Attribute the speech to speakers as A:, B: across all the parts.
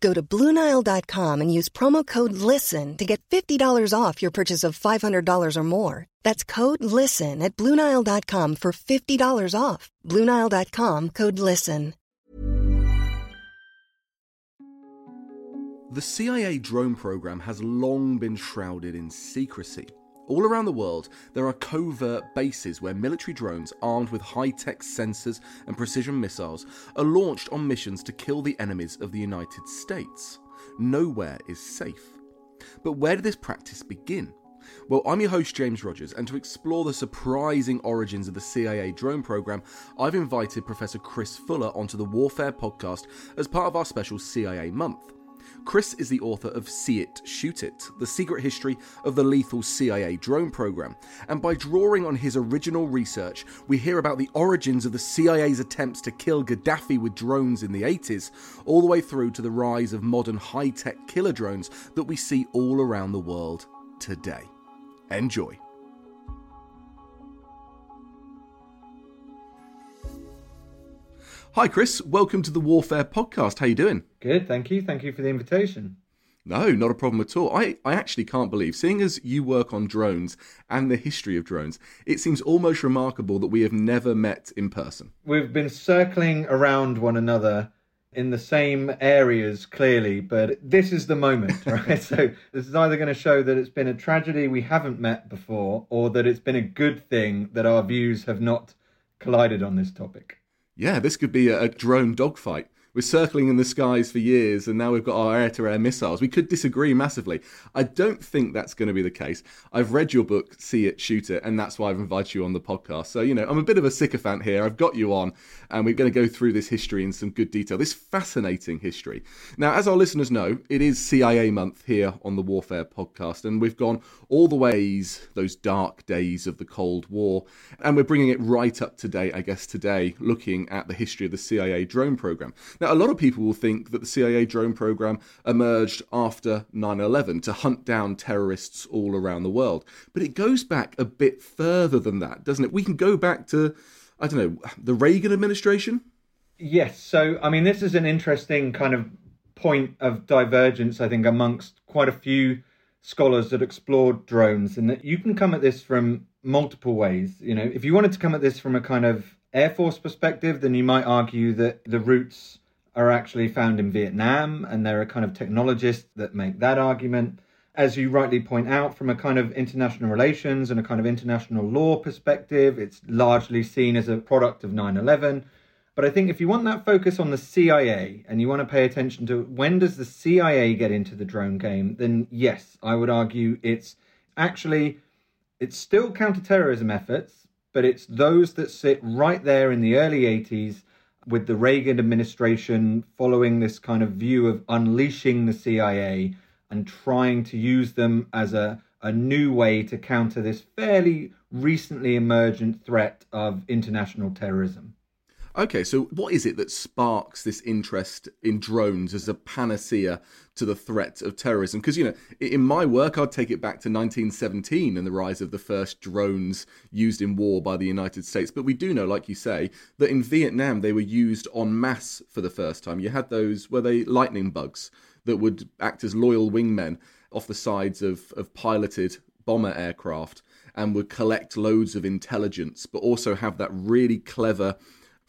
A: Go to Bluenile.com and use promo code LISTEN to get $50 off your purchase of $500 or more. That's code LISTEN at Bluenile.com for $50 off. Bluenile.com code LISTEN.
B: The CIA drone program has long been shrouded in secrecy. All around the world, there are covert bases where military drones armed with high tech sensors and precision missiles are launched on missions to kill the enemies of the United States. Nowhere is safe. But where did this practice begin? Well, I'm your host, James Rogers, and to explore the surprising origins of the CIA drone program, I've invited Professor Chris Fuller onto the Warfare podcast as part of our special CIA month. Chris is the author of See It, Shoot It The Secret History of the Lethal CIA Drone Program. And by drawing on his original research, we hear about the origins of the CIA's attempts to kill Gaddafi with drones in the 80s, all the way through to the rise of modern high tech killer drones that we see all around the world today. Enjoy. Hi, Chris. Welcome to the Warfare Podcast. How you doing?
C: Good, thank you. Thank you for the invitation.
B: No, not a problem at all. I, I actually can't believe, seeing as you work on drones and the history of drones, it seems almost remarkable that we have never met in person.
C: We've been circling around one another in the same areas clearly, but this is the moment, right? so this is either going to show that it's been a tragedy we haven't met before, or that it's been a good thing that our views have not collided on this topic
B: yeah, this could be a, a drone dogfight. We're circling in the skies for years, and now we've got our air to air missiles. We could disagree massively. I don't think that's going to be the case. I've read your book, See It, Shoot It, and that's why I've invited you on the podcast. So, you know, I'm a bit of a sycophant here. I've got you on, and we're going to go through this history in some good detail, this fascinating history. Now, as our listeners know, it is CIA month here on the Warfare podcast, and we've gone all the ways, those dark days of the Cold War, and we're bringing it right up to date, I guess, today, looking at the history of the CIA drone program. Now, a lot of people will think that the CIA drone program emerged after 9 11 to hunt down terrorists all around the world. But it goes back a bit further than that, doesn't it? We can go back to, I don't know, the Reagan administration?
C: Yes. So, I mean, this is an interesting kind of point of divergence, I think, amongst quite a few scholars that explored drones, and that you can come at this from multiple ways. You know, if you wanted to come at this from a kind of Air Force perspective, then you might argue that the roots are actually found in Vietnam, and there are kind of technologists that make that argument. As you rightly point out, from a kind of international relations and a kind of international law perspective, it's largely seen as a product of 9 11. But I think if you want that focus on the CIA and you want to pay attention to when does the CIA get into the drone game, then yes, I would argue it's actually it's still counterterrorism efforts, but it's those that sit right there in the early 80s with the Reagan administration following this kind of view of unleashing the CIA and trying to use them as a, a new way to counter this fairly recently emergent threat of international terrorism.
B: Okay, so what is it that sparks this interest in drones as a panacea to the threat of terrorism? Because, you know, in my work, I'd take it back to 1917 and the rise of the first drones used in war by the United States. But we do know, like you say, that in Vietnam they were used en masse for the first time. You had those, were they lightning bugs that would act as loyal wingmen off the sides of, of piloted bomber aircraft and would collect loads of intelligence, but also have that really clever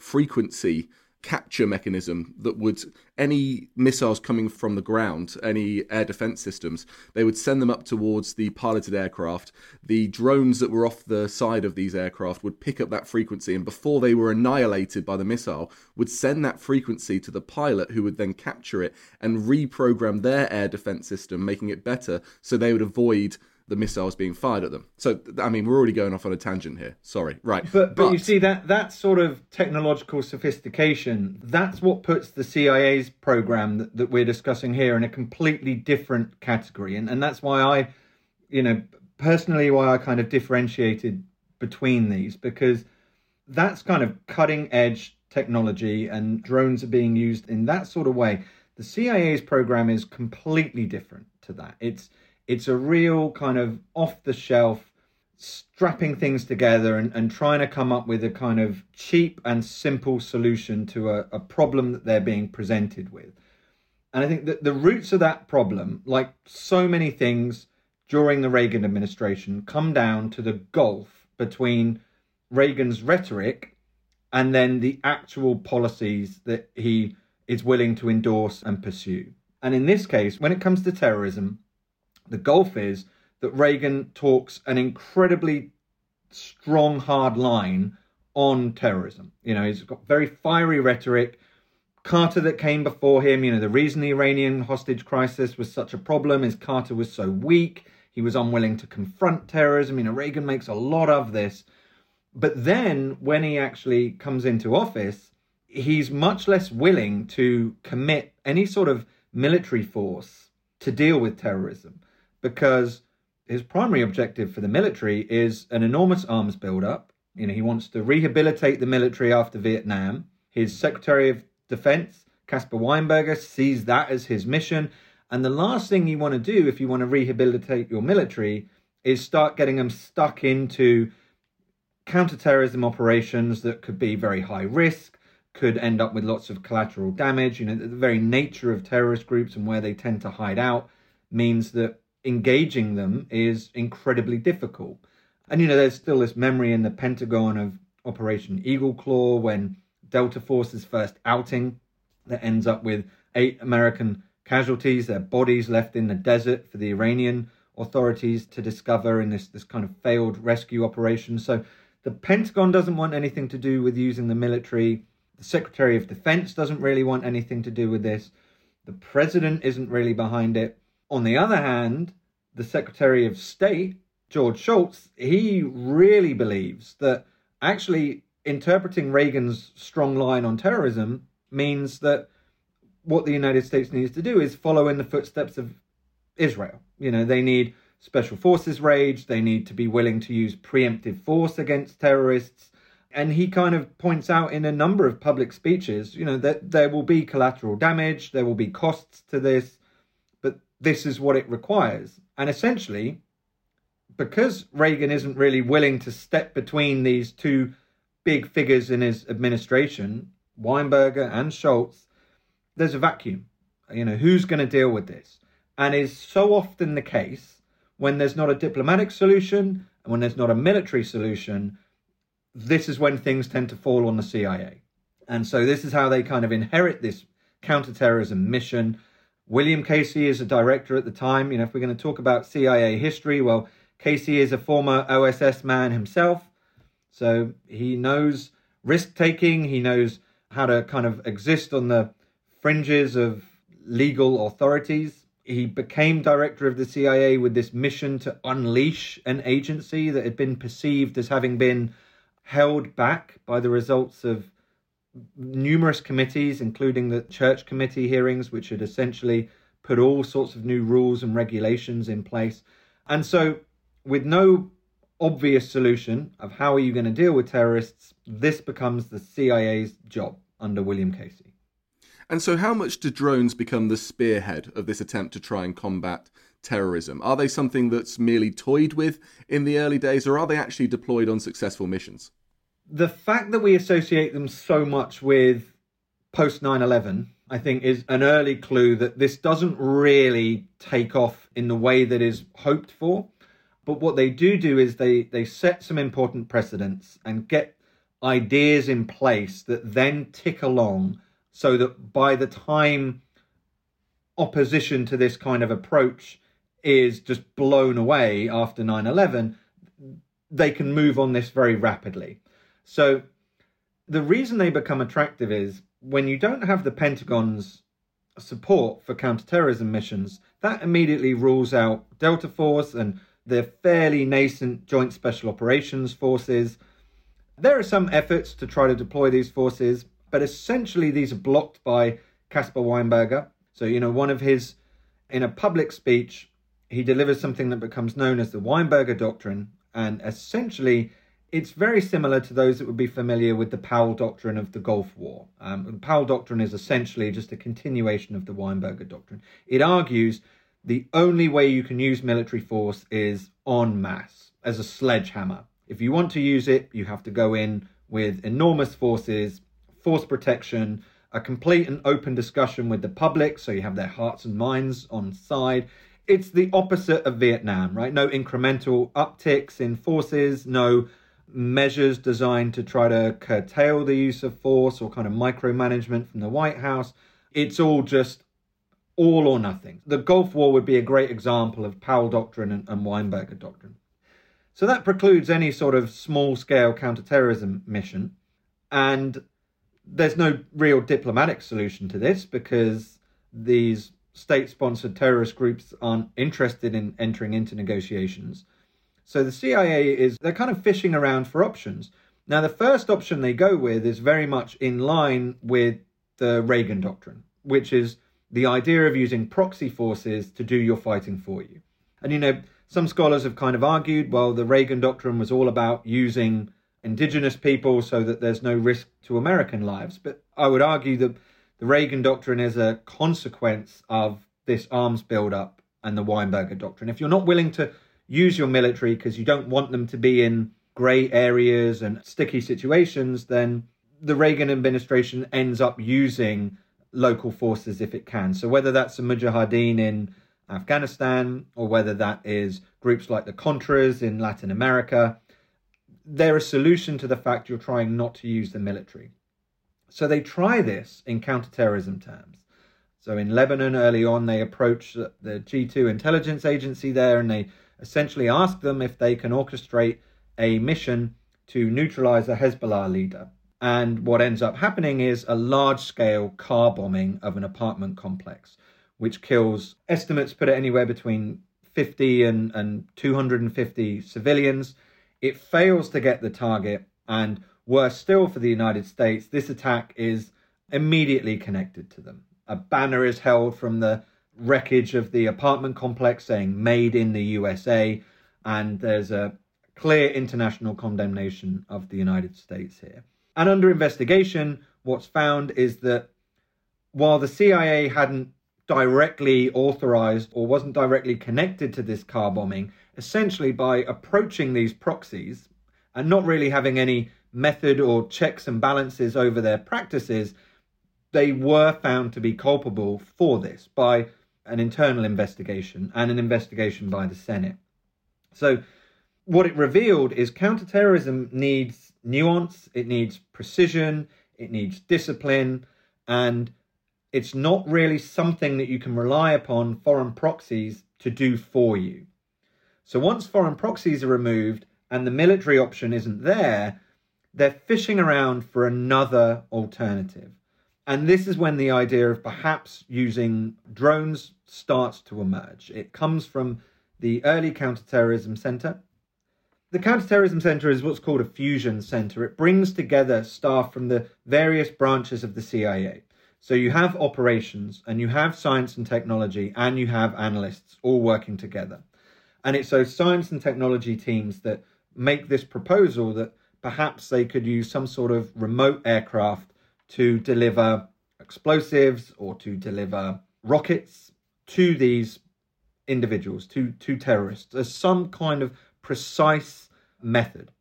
B: frequency capture mechanism that would any missiles coming from the ground, any air defense systems, they would send them up towards the piloted aircraft. The drones that were off the side of these aircraft would pick up that frequency, and before they were annihilated by the missile, would send that frequency to the pilot, who would then capture it and reprogram their air defense system, making it better so they would avoid the missiles being fired at them. So, I mean, we're already going off on a tangent here. Sorry. Right.
C: But, but, but you see that that sort of technological sophistication, that's what puts the CIA's program that, that we're discussing here in a completely different category. And, and that's why I, you know, personally, why I kind of differentiated between these because that's kind of cutting edge technology and drones are being used in that sort of way. The CIA's program is completely different to that. It's it's a real kind of off the shelf, strapping things together and, and trying to come up with a kind of cheap and simple solution to a, a problem that they're being presented with. And I think that the roots of that problem, like so many things during the Reagan administration, come down to the gulf between Reagan's rhetoric and then the actual policies that he is willing to endorse and pursue. And in this case, when it comes to terrorism, the gulf is that Reagan talks an incredibly strong, hard line on terrorism. You know, he's got very fiery rhetoric. Carter, that came before him, you know, the reason the Iranian hostage crisis was such a problem is Carter was so weak. He was unwilling to confront terrorism. You know, Reagan makes a lot of this. But then when he actually comes into office, he's much less willing to commit any sort of military force to deal with terrorism because his primary objective for the military is an enormous arms buildup. You know, he wants to rehabilitate the military after Vietnam. His Secretary of Defense, Caspar Weinberger, sees that as his mission. And the last thing you want to do if you want to rehabilitate your military is start getting them stuck into counterterrorism operations that could be very high risk, could end up with lots of collateral damage. You know, the very nature of terrorist groups and where they tend to hide out means that engaging them is incredibly difficult. And you know, there's still this memory in the Pentagon of Operation Eagle Claw when Delta Force's first outing that ends up with eight American casualties, their bodies left in the desert for the Iranian authorities to discover in this, this kind of failed rescue operation. So the Pentagon doesn't want anything to do with using the military. The Secretary of Defense doesn't really want anything to do with this. The president isn't really behind it. On the other hand, the Secretary of State, George Shultz, he really believes that actually interpreting Reagan's strong line on terrorism means that what the United States needs to do is follow in the footsteps of Israel. You know, they need special forces rage, they need to be willing to use preemptive force against terrorists. And he kind of points out in a number of public speeches, you know, that there will be collateral damage, there will be costs to this this is what it requires. And essentially, because Reagan isn't really willing to step between these two big figures in his administration, Weinberger and Shultz, there's a vacuum. You know, who's going to deal with this? And is so often the case when there's not a diplomatic solution and when there's not a military solution, this is when things tend to fall on the CIA. And so this is how they kind of inherit this counterterrorism mission William Casey is a director at the time. You know, if we're going to talk about CIA history, well, Casey is a former OSS man himself. So he knows risk taking, he knows how to kind of exist on the fringes of legal authorities. He became director of the CIA with this mission to unleash an agency that had been perceived as having been held back by the results of numerous committees, including the church committee hearings, which had essentially put all sorts of new rules and regulations in place. And so, with no obvious solution of how are you going to deal with terrorists, this becomes the CIA's job under William Casey.
B: And so, how much do drones become the spearhead of this attempt to try and combat terrorism? Are they something that's merely toyed with in the early days, or are they actually deployed on successful missions?
C: The fact that we associate them so much with post 9 11, I think, is an early clue that this doesn't really take off in the way that is hoped for. But what they do do is they, they set some important precedents and get ideas in place that then tick along so that by the time opposition to this kind of approach is just blown away after 9 11, they can move on this very rapidly. So, the reason they become attractive is when you don't have the Pentagon's support for counterterrorism missions, that immediately rules out Delta Force and the fairly nascent Joint Special Operations Forces. There are some efforts to try to deploy these forces, but essentially these are blocked by Caspar Weinberger. So, you know, one of his, in a public speech, he delivers something that becomes known as the Weinberger Doctrine. And essentially, it's very similar to those that would be familiar with the Powell Doctrine of the Gulf War. Um, the Powell Doctrine is essentially just a continuation of the Weinberger Doctrine. It argues the only way you can use military force is en masse, as a sledgehammer. If you want to use it, you have to go in with enormous forces, force protection, a complete and open discussion with the public, so you have their hearts and minds on side. It's the opposite of Vietnam, right? No incremental upticks in forces, no measures designed to try to curtail the use of force or kind of micromanagement from the White House. It's all just all or nothing. The Gulf War would be a great example of Powell Doctrine and, and Weinberger Doctrine. So that precludes any sort of small scale counterterrorism mission. And there's no real diplomatic solution to this because these state sponsored terrorist groups aren't interested in entering into negotiations. So the CIA is, they're kind of fishing around for options. Now, the first option they go with is very much in line with the Reagan doctrine, which is the idea of using proxy forces to do your fighting for you. And you know, some scholars have kind of argued, well, the Reagan doctrine was all about using indigenous people so that there's no risk to American lives. But I would argue that the Reagan doctrine is a consequence of this arms buildup and the Weinberger doctrine. If you're not willing to use your military because you don't want them to be in grey areas and sticky situations, then the Reagan administration ends up using local forces if it can. So whether that's the Mujahideen in Afghanistan or whether that is groups like the Contras in Latin America, they're a solution to the fact you're trying not to use the military. So they try this in counterterrorism terms. So in Lebanon early on, they approach the G2 intelligence agency there and they essentially ask them if they can orchestrate a mission to neutralize a Hezbollah leader. And what ends up happening is a large scale car bombing of an apartment complex, which kills estimates put it anywhere between 50 and, and 250 civilians. It fails to get the target, and worse still for the United States, this attack is immediately connected to them. A banner is held from the wreckage of the apartment complex saying made in the USA, and there's a clear international condemnation of the United States here. And under investigation, what's found is that while the CIA hadn't directly authorized or wasn't directly connected to this car bombing, essentially by approaching these proxies and not really having any method or checks and balances over their practices, they were found to be culpable for this by an internal investigation and an investigation by the Senate. So, what it revealed is counterterrorism needs nuance, it needs precision, it needs discipline, and it's not really something that you can rely upon foreign proxies to do for you. So once foreign proxies are removed and the military option isn't there, they're fishing around for another alternative. And this is when the idea of perhaps using drones starts to emerge. It comes from the early counterterrorism center the Counterterrorism Center is what's called a fusion center. It brings together staff from the various branches of the CIA. So you have operations and you have science and technology and you have analysts all working together. And it's those science and technology teams that make this proposal that perhaps they could use some sort of remote aircraft to deliver explosives or to deliver rockets to these individuals, to, to terrorists, as some kind of precise method.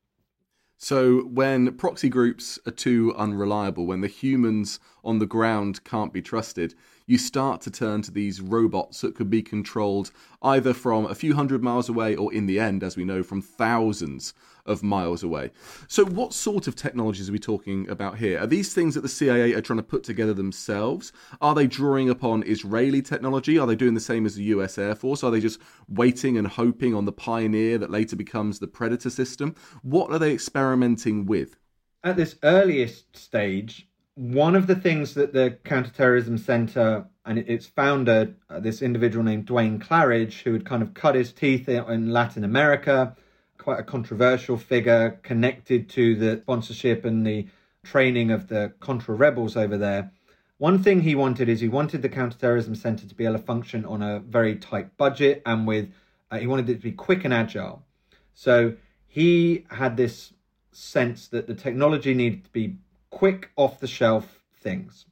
B: So, when proxy groups are too unreliable, when the humans on the ground can't be trusted, you start to turn to these robots that could be controlled either from a few hundred miles away or, in the end, as we know, from thousands of miles away. So, what sort of technologies are we talking about here? Are these things that the CIA are trying to put together themselves? Are they drawing upon Israeli technology? Are they doing the same as the US Air Force? Are they just waiting and hoping on the Pioneer that later becomes the Predator system? What are they experimenting with?
C: At this earliest stage, one of the things that the Counterterrorism Center and its founder, uh, this individual named Duane Clarridge, who had kind of cut his teeth in Latin America, quite a controversial figure connected to the sponsorship and the training of the Contra rebels over there. One thing he wanted is he wanted the counterterrorism center to be able to function on a very tight budget and with uh, he wanted it to be quick and agile. So he had this sense that the technology needed to be quick off the shelf things.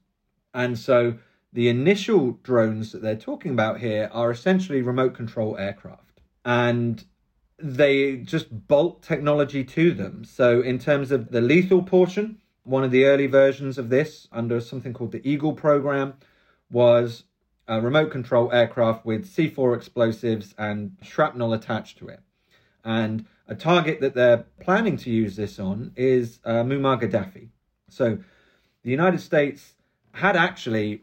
C: And so the initial drones that they're talking about here are essentially remote control aircraft. And they just bolt technology to them. So, in terms of the lethal portion, one of the early versions of this under something called the Eagle program was a remote control aircraft with C4 explosives and shrapnel attached to it. And a target that they're planning to use this on is uh, Muammar Gaddafi. So, the United States had actually,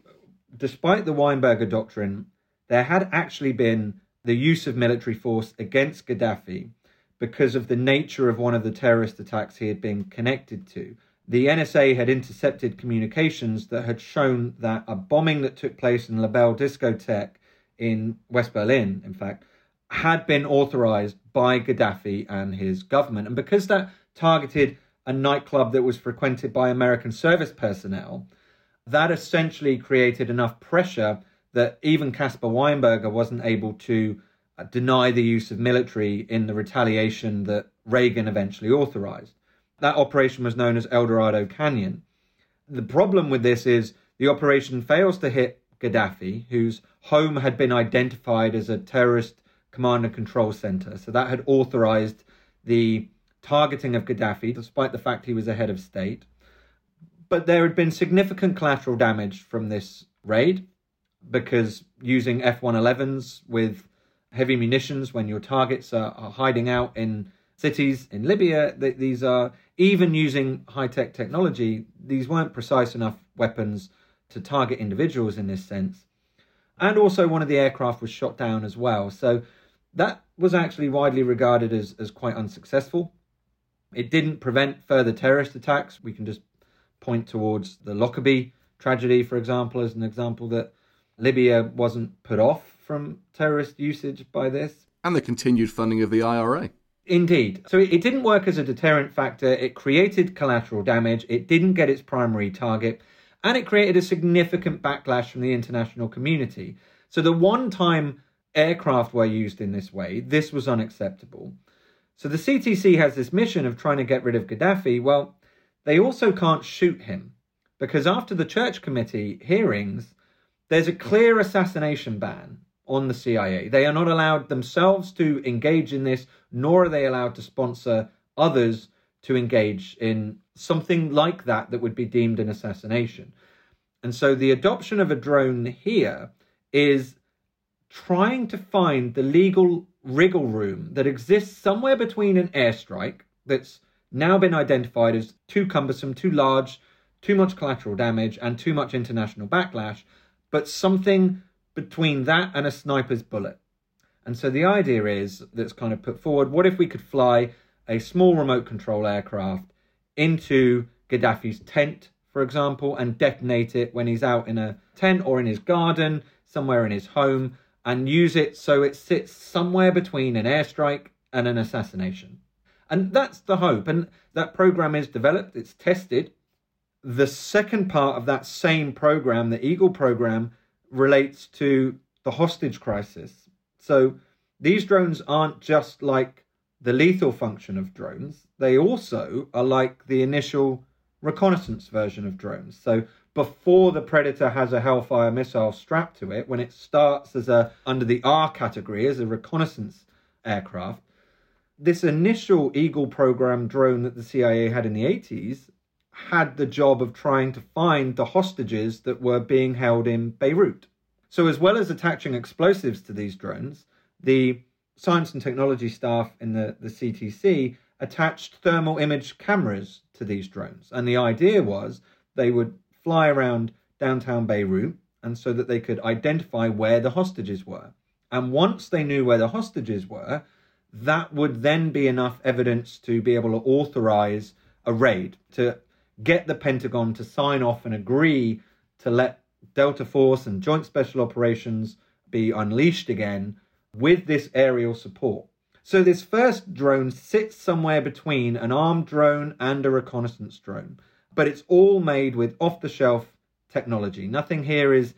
C: despite the Weinberger doctrine, there had actually been the use of military force against Gaddafi because of the nature of one of the terrorist attacks he had been connected to. The NSA had intercepted communications that had shown that a bombing that took place in La Belle discotheque in West Berlin, in fact, had been authorized by Gaddafi and his government. And because that targeted a nightclub that was frequented by American service personnel, that essentially created enough pressure that even Caspar Weinberger wasn't able to uh, deny the use of military in the retaliation that Reagan eventually authorized. That operation was known as El Dorado Canyon. The problem with this is the operation fails to hit Gaddafi, whose home had been identified as a terrorist command and control center. So that had authorized the targeting of Gaddafi, despite the fact he was a head of state. But there had been significant collateral damage from this raid because using F 111s with heavy munitions when your targets are, are hiding out in cities in Libya, th- these are even using high tech technology, these weren't precise enough weapons to target individuals in this sense. And also, one of the aircraft was shot down as well. So, that was actually widely regarded as, as quite unsuccessful. It didn't prevent further terrorist attacks. We can just point towards the Lockerbie tragedy, for example, as an example that Libya wasn't put off from terrorist usage by this.
B: And the continued funding of the IRA.
C: Indeed. So it, didn't work as a deterrent factor. It created collateral damage. It didn't get its primary target. And it created a significant backlash from the international community. So the one time aircraft were used in this way, this was unacceptable. So the CTC has this mission of trying to get rid of Gaddafi. Well, they also can't shoot him because after the church committee hearings, there's a clear assassination ban on the CIA. They are not allowed themselves to engage in this, nor are they allowed to sponsor others to engage in something like that that would be deemed an assassination. And so the adoption of a drone here is trying to find the legal wriggle room that exists somewhere between an airstrike that's now been identified as too cumbersome, too large, too much collateral damage, and too much international backlash but something between that and a sniper's bullet. And so the idea is that's kind of put forward what if we could fly a small remote control aircraft into Gaddafi's tent, for example, and detonate it when he's out in a tent or in his garden, somewhere in his home, and use it so it sits somewhere between an airstrike and an assassination. And that's the hope. And that program is developed, it's tested, the second part of that same program, the Eagle program, relates to the hostage crisis. So these drones aren't just like the lethal function of drones, they also are like the initial reconnaissance version of drones. So before the Predator has a Hellfire missile strapped to it, when it starts as a under the R category as a reconnaissance aircraft, this initial Eagle program drone that the CIA had in the 80s had the job of trying to find the hostages that were being held in Beirut. So, as well as attaching explosives to these drones, the science and technology staff in the, the CTC attached thermal image cameras to these drones. And the idea was they would fly around downtown Beirut and so that they could identify where the hostages were. And once they knew where the hostages were, that would then be enough evidence to be able to authorize a raid, to get the Pentagon to sign off and agree to let Delta Force and Joint Special Operations be unleashed again with this aerial support. So this first drone sits somewhere between an armed drone and a reconnaissance drone, but it's all made with off the shelf technology. Nothing here is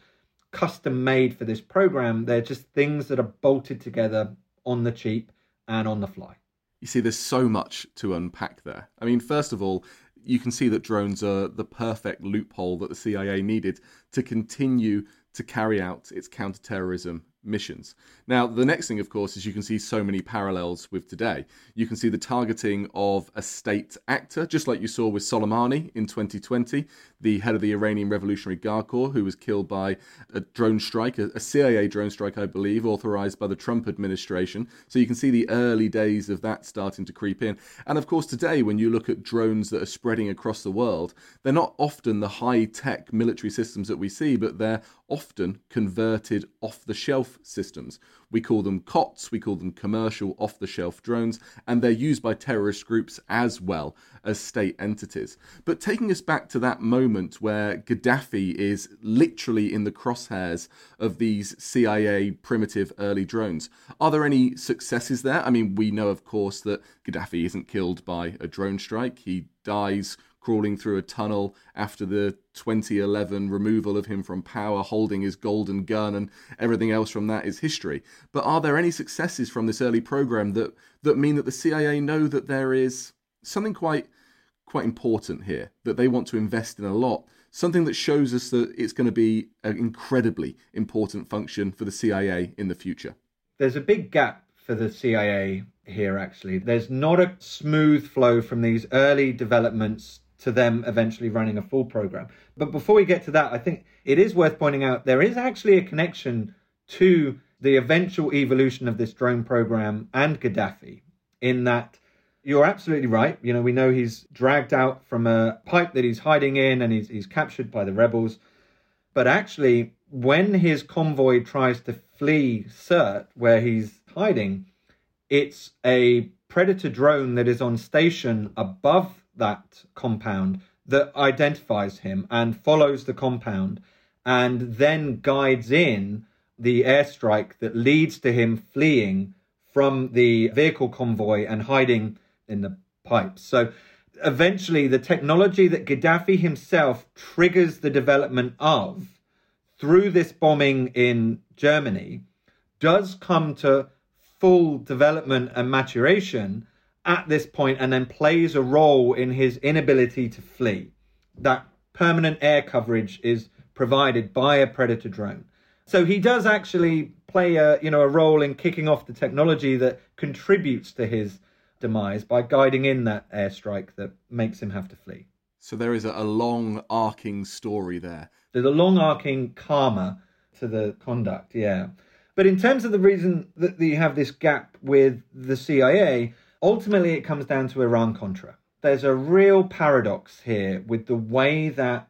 C: custom made for this program. They're just things that are bolted together on the cheap and on the fly.
B: You see, there's so much to unpack there. I mean, first of all, you can see that drones are the perfect loophole that the CIA needed to continue to carry out its counterterrorism missions. Now, the next thing, of course, is you can see so many parallels with today. You can see the targeting of a state actor, just like you saw with Soleimani in 2020, the head of the Iranian Revolutionary Guard Corps, who was killed by a drone strike, a, CIA drone strike, I believe, authorized by the Trump administration. So you can see the early days of that starting to creep in. And of course, today, when you look at drones that are spreading across the world, they're not often the high tech military systems that we see, but they're often converted off the shelf systems. We call them COTS, we call them commercial off the shelf drones, and they're used by terrorist groups as well as state entities. But taking us back to that moment where Gaddafi is literally in the crosshairs of these CIA primitive early drones, are there any successes there? I mean, we know, of course, that Gaddafi isn't killed by a drone strike, he dies crawling through a tunnel after the 2011 removal of him from power, holding his golden gun, and everything else from that is history. But are there any successes from this early program that, that mean that the CIA know that there is something quite quite important here that they want to invest in a lot? Something that shows us that it's going to be an incredibly important function for the CIA in the future.
C: There's a big gap for the CIA here, actually. There's not a smooth flow from these early developments to them eventually running a full program. But before we get to that, I think it is worth pointing out there is actually a connection to the eventual evolution of this drone program and Gaddafi, in that you're absolutely right. You know, we know he's dragged out from a pipe that he's hiding in and he's, he's captured by the rebels. But actually, when his convoy tries to flee Sirte, where he's hiding, it's a predator drone that is on station above that compound that identifies him and follows the compound and then guides in the airstrike that leads to him fleeing from the vehicle convoy and hiding in the pipes. So eventually, the technology that Gaddafi himself triggers the development of through this bombing in Germany does come to full development and maturation at this point and then plays a role in his inability to flee. That permanent air coverage is provided by a predator drone. So he does actually play a you know a role in kicking off the technology that contributes to his demise by guiding in that airstrike that makes him have to flee.
B: So there is a long arcing story there.
C: There's a long arcing karma to the conduct, yeah. But in terms of the reason that you have this gap with the CIA, Ultimately, it comes down to Iran Contra. There's a real paradox here with the way that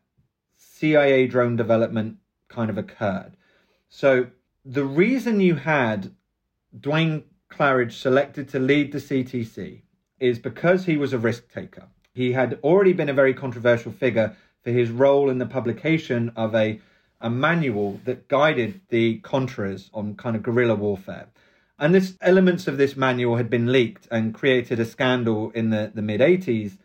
C: CIA drone development kind of occurred. So, the reason you had Duane Clarridge selected to lead the CTC is because he was a risk taker. He had already been a very controversial figure for his role in the publication of a, a manual that guided the Contras on kind of guerrilla warfare. And this elements of this manual had been leaked and created a scandal in the, the mid 80s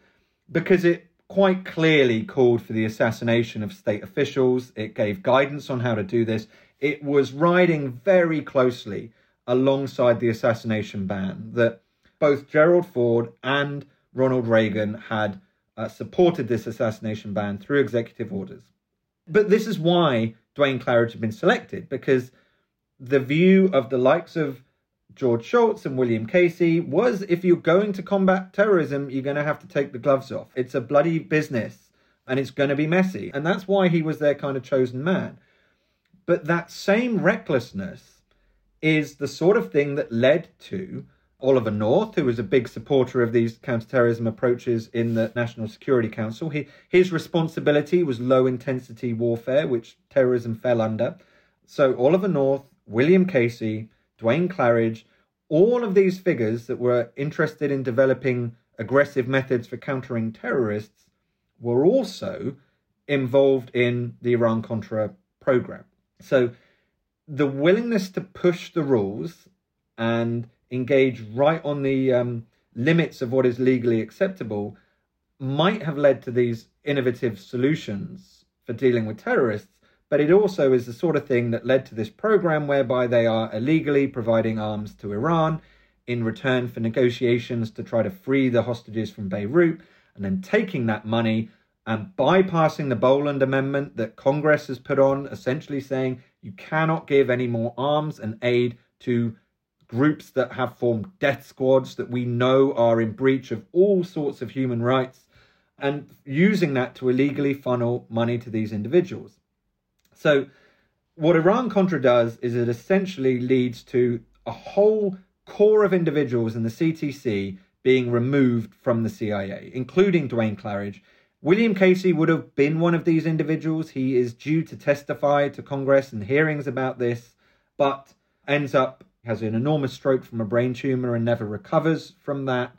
C: because it quite clearly called for the assassination of state officials. It gave guidance on how to do this. It was riding very closely alongside the assassination ban that both Gerald Ford and Ronald Reagan had uh, supported this assassination ban through executive orders. But this is why Duane Clarridge had been selected because the view of the likes of George Shultz and William Casey was if you're going to combat terrorism, you're going to have to take the gloves off. It's a bloody business and it's going to be messy. And that's why he was their kind of chosen man. But that same recklessness is the sort of thing that led to Oliver North, who was a big supporter of these counterterrorism approaches in the National Security Council. He, his responsibility was low intensity warfare, which terrorism fell under. So Oliver North, William Casey, Duane Clarridge, all of these figures that were interested in developing aggressive methods for countering terrorists were also involved in the Iran Contra program. So the willingness to push the rules and engage right on the um, limits of what is legally acceptable might have led to these innovative solutions for dealing with terrorists, but it also is the sort of thing that led to this program whereby they are illegally providing arms to Iran in return for negotiations to try to free the hostages from Beirut, and then taking that money and bypassing the Boland Amendment that Congress has put on, essentially saying you cannot give any more arms and aid to groups that have formed death squads that we know are in breach of all sorts of human rights, and using that to illegally funnel money to these individuals. So, what Iran Contra does is it essentially leads to a whole core of individuals in the CTC being removed from the CIA, including Duane Clarridge. William Casey would have been one of these individuals. He is due to testify to Congress and hearings about this, but ends up has an enormous stroke from a brain tumor and never recovers from that.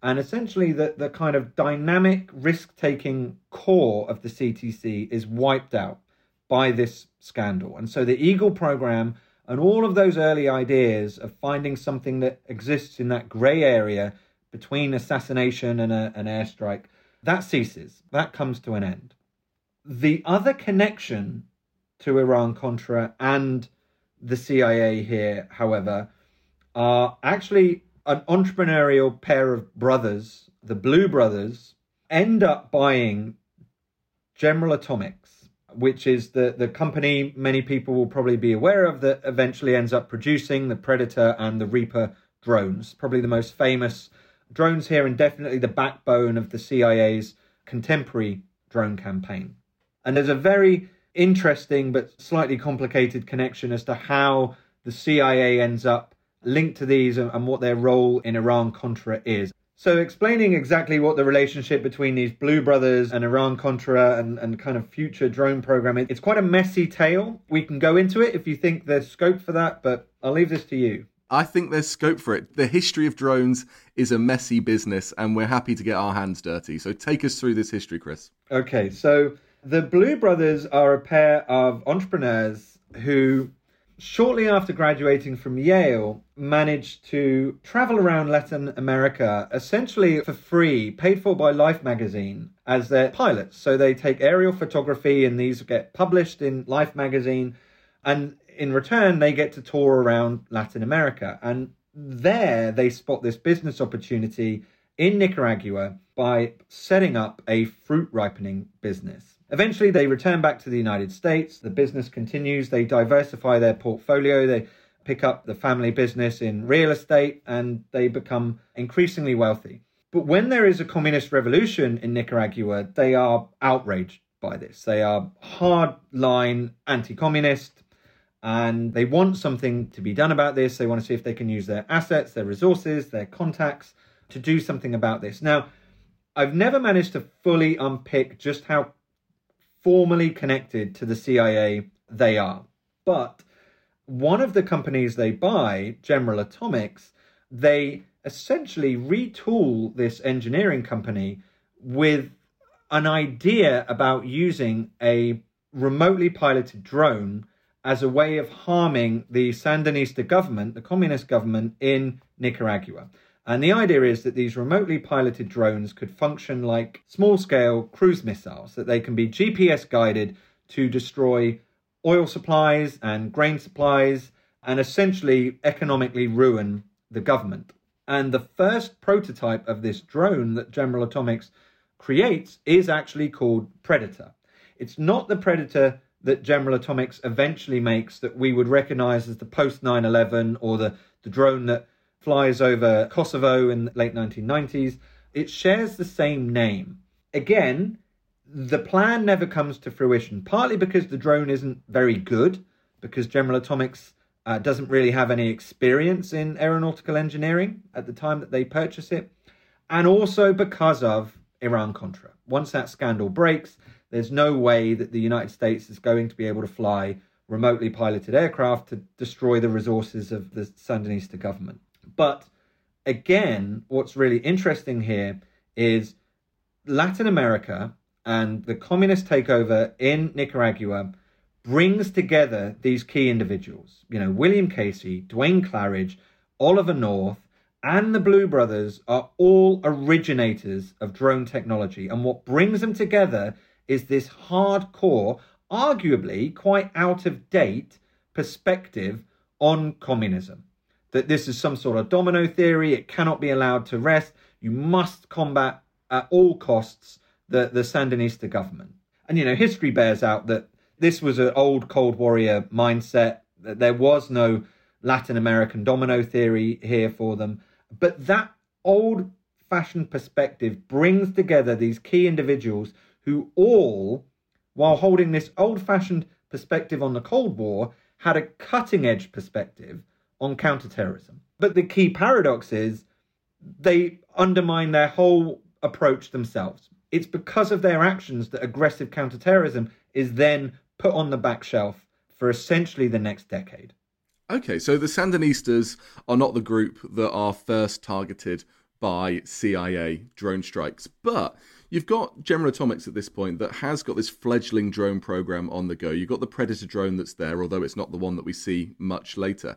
C: And essentially, the, the kind of dynamic risk taking core of the CTC is wiped out by this scandal. And so the Eagle program and all of those early ideas of finding something that exists in that grey area between assassination and a, an airstrike, that ceases. That comes to an end. The other connection to Iran Contra and the CIA here, however, are actually an entrepreneurial pair of brothers, the Blue Brothers, end up buying General Atomics, which is the, the company many people will probably be aware of that eventually ends up producing the Predator and the Reaper drones, probably the most famous drones here and definitely the backbone of the CIA's contemporary drone campaign. And there's a very interesting but slightly complicated connection as to how the CIA ends up linked to these and, and what their role in Iran Contra is. So, explaining exactly what the relationship between these Blue Brothers and Iran Contra and, and kind of future drone program is, it's quite a messy tale. We can go into it if you think there's scope for that, but I'll leave this to you.
B: I think there's scope for it. The history of drones is a messy business, and we're happy to get our hands dirty. So, take us through this history, Chris.
C: Okay, so the Blue Brothers are a pair of entrepreneurs who, shortly after graduating from Yale, managed to travel around Latin America essentially for free, paid for by Life magazine as their pilots. So they take aerial photography and these get published in Life magazine. And in return, they get to tour around Latin America. And there they spot this business opportunity in Nicaragua by setting up a fruit ripening business. Eventually, they return back to the United States. The business continues. They diversify their portfolio. They pick up the family business in real estate and they become increasingly wealthy. But when there is a communist revolution in Nicaragua, they are outraged by this. They are hardline anti communist and they want something to be done about this. They want to see if they can use their assets, their resources, their contacts to do something about this. Now, I've never managed to fully unpick just how formally connected to the CIA they are. But one of the companies they buy, General Atomics, they essentially retool this engineering company with an idea about using a remotely piloted drone as a way of harming the Sandinista government, the communist government in Nicaragua. And the idea is that these remotely piloted drones could function like small scale cruise missiles, that they can be GPS guided to destroy oil supplies and grain supplies and essentially economically ruin the government. And the first prototype of this drone that General Atomics creates is actually called Predator. It's not the Predator that General Atomics eventually makes that we would recognize as the post 9 11 or the, the drone that flies over Kosovo in the late 1990s. It shares the same name. Again, The plan never comes to fruition, partly because the drone isn't very good, because General Atomics uh, doesn't really have any experience in aeronautical engineering at the time that they purchase it, and also because of Iran Contra. Once that scandal breaks, there's no way that the United States is going to be able to fly remotely piloted aircraft to destroy the resources of the Sandinista government. But again, what's really interesting here is Latin America and the communist takeover in Nicaragua brings together these key individuals. You know, William Casey, Duane Clarridge, Oliver North, and the Blue Brothers are all originators of drone technology. And what brings them together is this hardcore, arguably quite out of date perspective on communism. That this is some sort of domino theory, it cannot be allowed to rest. You must combat at all costs the, the Sandinista government. And, you know, history bears out that this was an old Cold Warrior mindset, that there was no Latin American domino theory here for them. But that old fashioned perspective brings together these key individuals who all, while holding this old fashioned perspective on the Cold War, had a cutting edge perspective on counterterrorism. But the key paradox is they undermine their whole approach themselves. It's because of their actions that aggressive counterterrorism is then put on the back shelf for essentially the next decade.
B: Okay, so the Sandinistas are not the group that are first targeted by CIA drone strikes, but you've got General Atomics at this point that has got this fledgling drone program on the go. You've got the Predator drone that's there, although it's not the one that we see much later.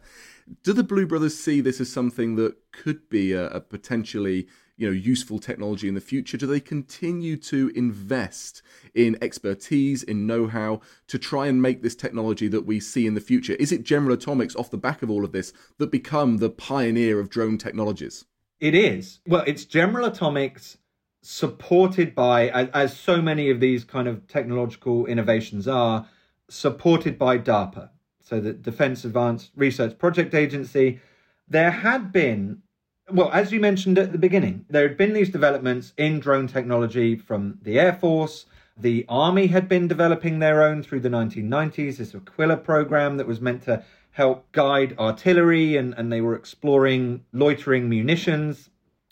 B: Do the Blue Brothers see this as something that could be a, a potentially you know useful technology in the future? Do they continue to invest in expertise, in know-how to try and make this technology that we see in the future? Is it General Atomics off the back of all of this that become the pioneer of drone technologies?
C: It is. Well, it's General Atomics supported by as, as so many of these kind of technological innovations are supported by DARPA, so the Defense Advanced Research Project Agency. There had been well, as you mentioned at the beginning, there had been these developments in drone technology from the Air Force. The Army had been developing their own through the 1990s, this Aquila program that was meant to help guide artillery, and, and they were exploring loitering munitions.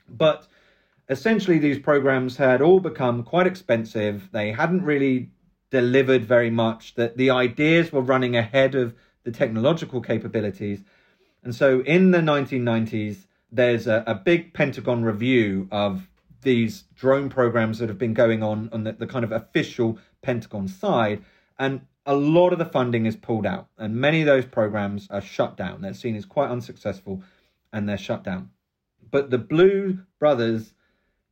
C: But essentially, these programs had all become quite expensive. They hadn't really delivered very much, that the ideas were running ahead of the technological capabilities. And so in the 1990s, there's a, a big Pentagon review of these drone programs that have been going on on the, the kind of official Pentagon side. And a lot of the funding is pulled out, and many of those programs are shut down. They're seen as quite unsuccessful and they're shut down. But the Blue Brothers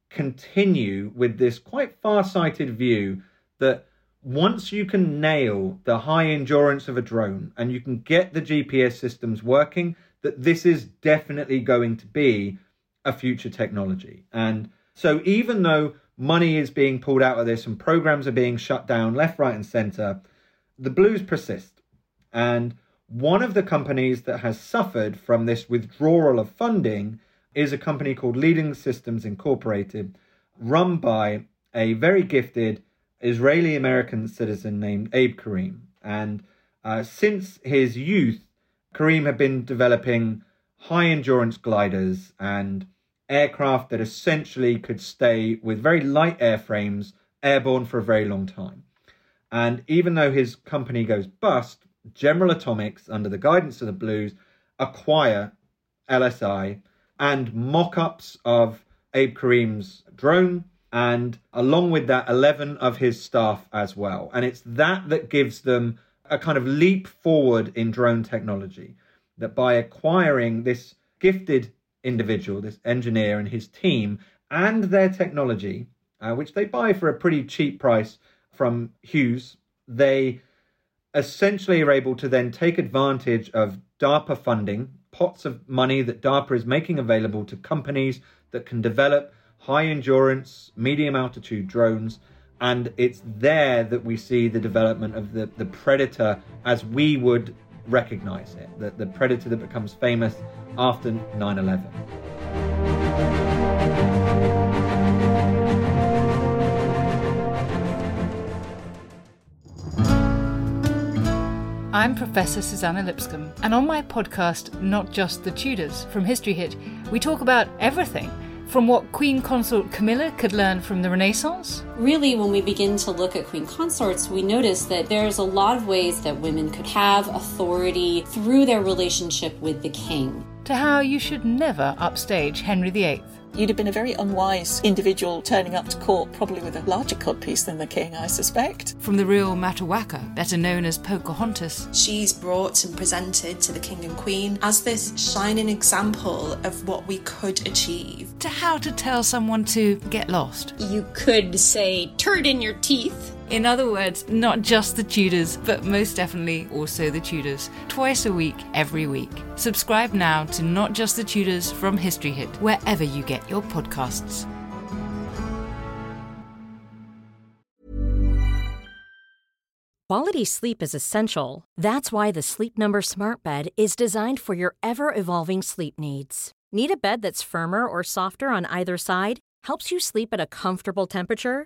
C: continue with this quite far sighted view that once you can nail the high endurance of a drone and you can get the GPS systems working, that this is definitely going to be a future technology. And so, even though money is being pulled out of this and programs are being shut down left, right, and center, the blues persist. And one of the companies that has suffered from this withdrawal of funding is a company called Leading Systems Incorporated, run by a very gifted Israeli American citizen named Abe Karem. And uh, since his youth, Karem had been developing high endurance gliders and aircraft that essentially could stay with very light airframes airborne for a very long time. And even though his company goes bust, General Atomics, under the guidance of the Blues, acquire LSI and mock ups of Abe Karem's drone, and along with that, 11 of his staff as well. And it's that that gives them a kind of leap forward in drone technology. That by acquiring this gifted individual, this engineer and his team, and their technology, uh, which they buy for a pretty cheap price from Hughes, they essentially are able to then take advantage of DARPA funding, pots of money that DARPA is making available to companies that can develop high endurance, medium altitude drones. And it's there that we see the development of the, the predator as we would recognize it, the, the predator that becomes famous after 9 11.
D: I'm Professor Suzannah Lipscomb, and on my podcast, Not Just the Tudors from History Hit, we talk about everything from what Queen Consort Camilla could learn from the Renaissance?
E: Really, when we begin to look at Queen Consorts, we notice that there's a lot of ways that women could have authority through their relationship with the king.
D: To how you should never upstage Henry VIII
F: You'd have been a very unwise individual turning up to court, probably with a larger codpiece than the king, I suspect.
D: From the real Matoaka, better known as Pocahontas.
G: She's brought and presented to the king and queen as this shining example of what we could achieve.
D: To how to tell someone to get lost.
H: You could say, turd in your teeth
D: in other words, not just the Tudors, but most definitely also the Tudors. Twice a week, every week. Subscribe now to Not Just the Tudors from History Hit, wherever you get your podcasts.
I: Quality sleep is essential. That's why the Sleep Number Smart Bed is designed for your ever evolving sleep needs. Need a bed that's firmer or softer on either side? Helps you sleep at a comfortable temperature?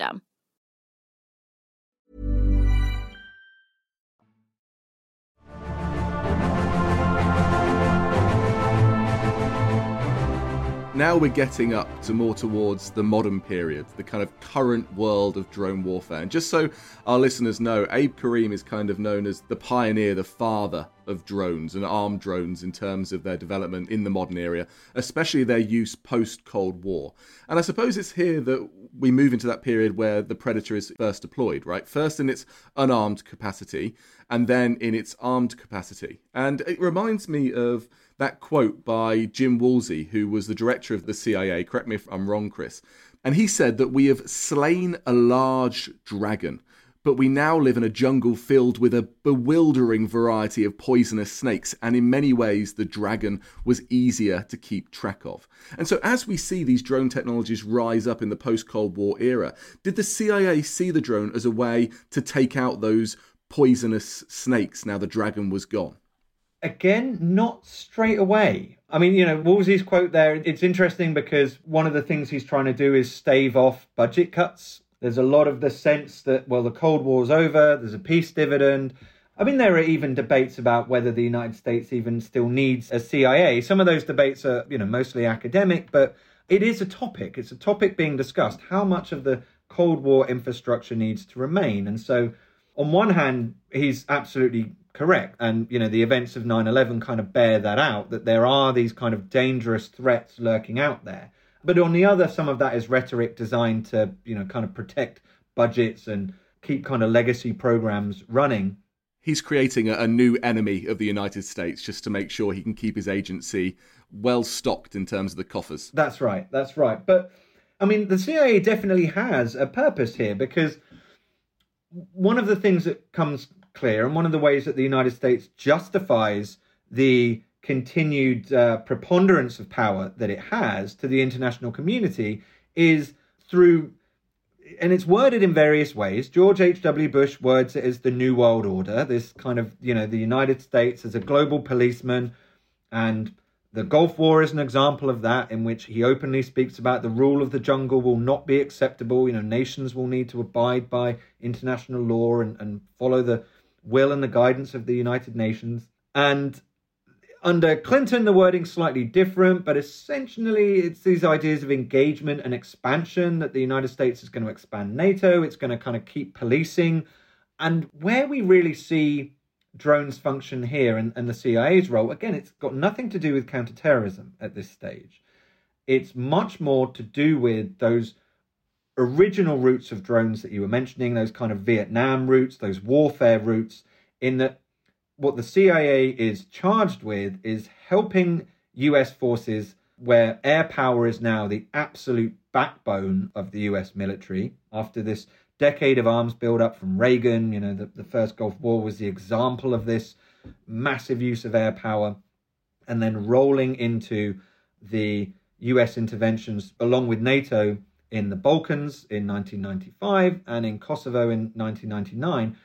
B: Now we're getting up to more towards the modern period, the kind of current world of drone warfare. And just so our listeners know, Abe Karem is kind of known as the pioneer, the father of drones and armed drones in terms of their development in the modern era, especially their use post Cold War. And I suppose it's here that we move into that period where the Predator is first deployed, right? First in its unarmed capacity, and then in its armed capacity. And it reminds me of that quote by Jim Woolsey, who was the director of the CIA. Correct me if I'm wrong, Chris. And he said that we have slain a large dragon but we now live in a jungle filled with a bewildering variety of poisonous snakes, and in many ways, the dragon was easier to keep track of. And so, as we see these drone technologies rise up in the post Cold War era, did the CIA see the drone as a way to take out those poisonous snakes now the dragon was gone?
C: Again, not straight away. I mean, you know, Woolsey's quote there, it's interesting because one of the things he's trying to do is stave off budget cuts there's a lot of the sense that, well, the Cold War's over, there's a peace dividend. I mean, there are even debates about whether the United States even still needs a CIA. Some of those debates are, you know, mostly academic, but it is a topic. It's a topic being discussed. How much of the Cold War infrastructure needs to remain? And so, on one hand, he's absolutely correct. And, you know, the events of 9 11 kind of bear that out, that there are these kind of dangerous threats lurking out there. But on the other, some of that is rhetoric designed to, you know, kind of protect budgets and keep kind of legacy programs running.
B: He's creating a, a new enemy of the United States just to make sure he can keep his agency well stocked in terms of the coffers.
C: That's right. That's right. But I mean, the CIA definitely has a purpose here because one of the things that comes clear and one of the ways that the United States justifies the continued uh, preponderance of power that it has to the international community is through and it's worded in various ways. George H.W. Bush words it as the New World Order, this kind of, you know, the United States as a global policeman. And the Gulf War is an example of that, in which he openly speaks about the rule of the jungle will not be acceptable. You know, nations will need to abide by international law and, and follow the will and the guidance of the United Nations. And under Clinton, the wording's slightly different, but essentially it's these ideas of engagement and expansion that the United States is going to expand NATO, it's going to kind of keep policing. And where we really see drones function here and, and the CIA's role, again, it's got nothing to do with counterterrorism at this stage. It's much more to do with those original routes of drones that you were mentioning, those kind of Vietnam routes, those warfare routes, in that what the CIA is charged with is helping US forces where air power is now the absolute backbone of the US military after this decade of arms build-up from Reagan. You know, the, the first Gulf War was the example of this massive use of air power, and then rolling into the US interventions along with NATO in the Balkans in 1995 and in Kosovo in 1999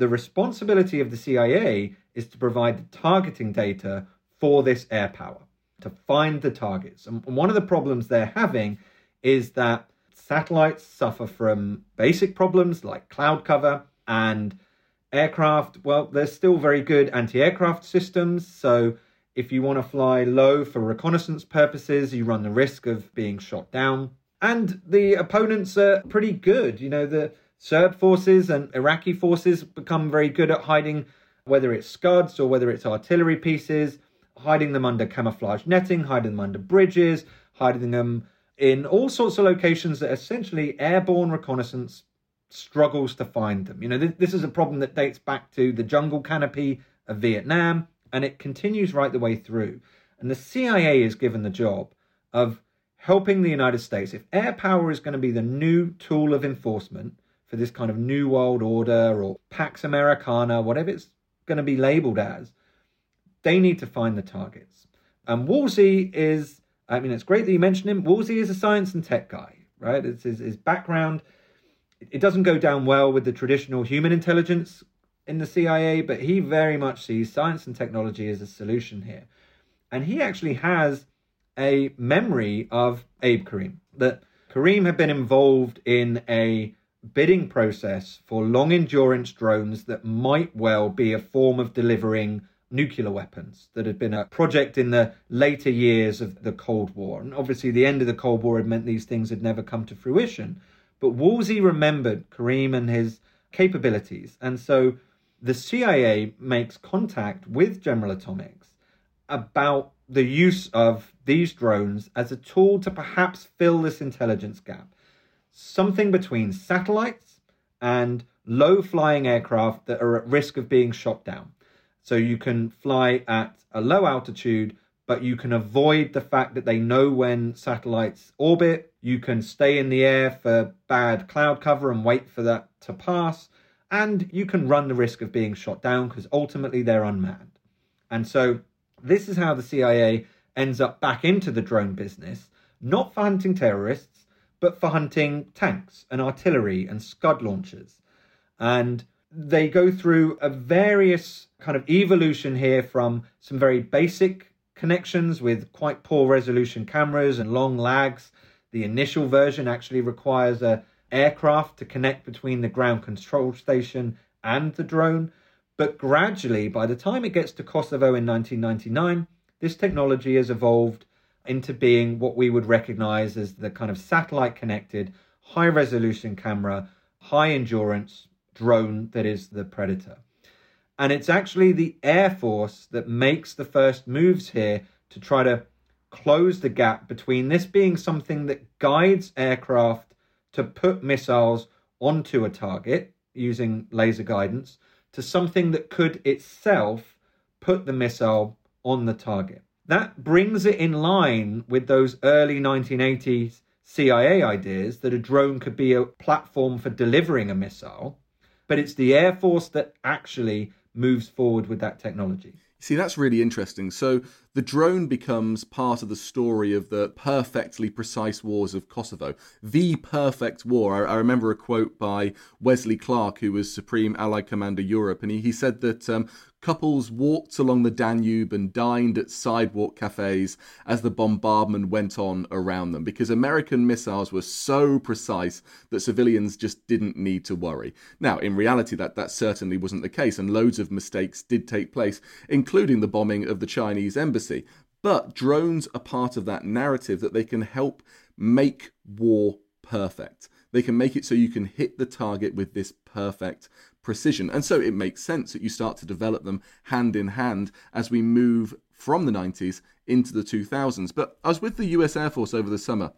C: the responsibility of the CIA is to provide the targeting data for this air power, to find the targets. And one of the problems they're having is that satellites suffer from basic problems like cloud cover and aircraft. Well, they're still very good anti aircraft systems. So if you want to fly low for reconnaissance purposes, you run the risk of being shot down. And the opponents are pretty good. You know, the Serb forces and Iraqi forces become very good at hiding, whether it's scuds or whether it's artillery pieces, hiding them under camouflage netting, hiding them under bridges, hiding them in all sorts of locations that essentially airborne reconnaissance struggles to find them. You know, this, this is a problem that dates back to the jungle canopy of Vietnam, and it continues right the way through. And the CIA is given the job of helping the United States. If air power is going to be the new tool of enforcement, for this kind of New World Order or Pax Americana, whatever it's going to be labeled as, they need to find the targets. And Woolsey is, I mean, it's great that you mentioned him. Woolsey is a science and tech guy, right? It's his, his background. It doesn't go down well with the traditional human intelligence in the CIA, but he very much sees science and technology as a solution here. And he actually has a memory of Abe Karem, that Karem had been involved in a bidding process for long endurance drones that might well be a form of delivering nuclear weapons that had been a project in the later years of the Cold War. And obviously, the end of the Cold War had meant these things had never come to fruition. But Woolsey remembered Karem and his capabilities. And so the CIA makes contact with General Atomics about the use of these drones as a tool to perhaps fill this intelligence gap something between satellites and low flying aircraft that are at risk of being shot down. So you can fly at a low altitude, but you can avoid the fact that they know when satellites orbit. You can stay in the air for bad cloud cover and wait for that to pass. And you can run the risk of being shot down because ultimately they're unmanned. And so this is how the CIA ends up back into the drone business, not for hunting terrorists, but for hunting tanks and artillery and scud launchers. And they go through a various kind of evolution here from some very basic connections with quite poor resolution cameras and long lags. The initial version actually requires a aircraft to connect between the ground control station and the drone. But gradually, by the time it gets to Kosovo in 1999, this technology has evolved into being what we would recognize as the kind of satellite connected, high resolution camera, high endurance drone that is the Predator. And it's actually the Air Force that makes the first moves here to try to close the gap between this being something that guides aircraft to put missiles onto a target using laser guidance to something that could itself put the missile on the target. That brings it in line with those early 1980s CIA ideas that a drone could be a platform for delivering a missile, but it's the Air Force that actually moves forward with that technology.
B: See, that's really interesting. So the drone becomes part of the story of the perfectly precise wars of Kosovo. The perfect war. I, I remember a quote by Wesley Clark, who was Supreme Allied Commander Europe, and he, he said that um, Couples walked along the Danube and dined at sidewalk cafes as the bombardment went on around them because American missiles were so precise that civilians just didn't need to worry. Now, in reality, that, that certainly wasn't the case, and loads of mistakes did take place, including the bombing of the Chinese embassy. But drones are part of that narrative that they can help make war perfect. They can make it so you can hit the target with this perfect precision. And so it makes sense that you start to develop them hand in hand as we move from the 90s into the 2000s. But I was with the US Air Force over the summer,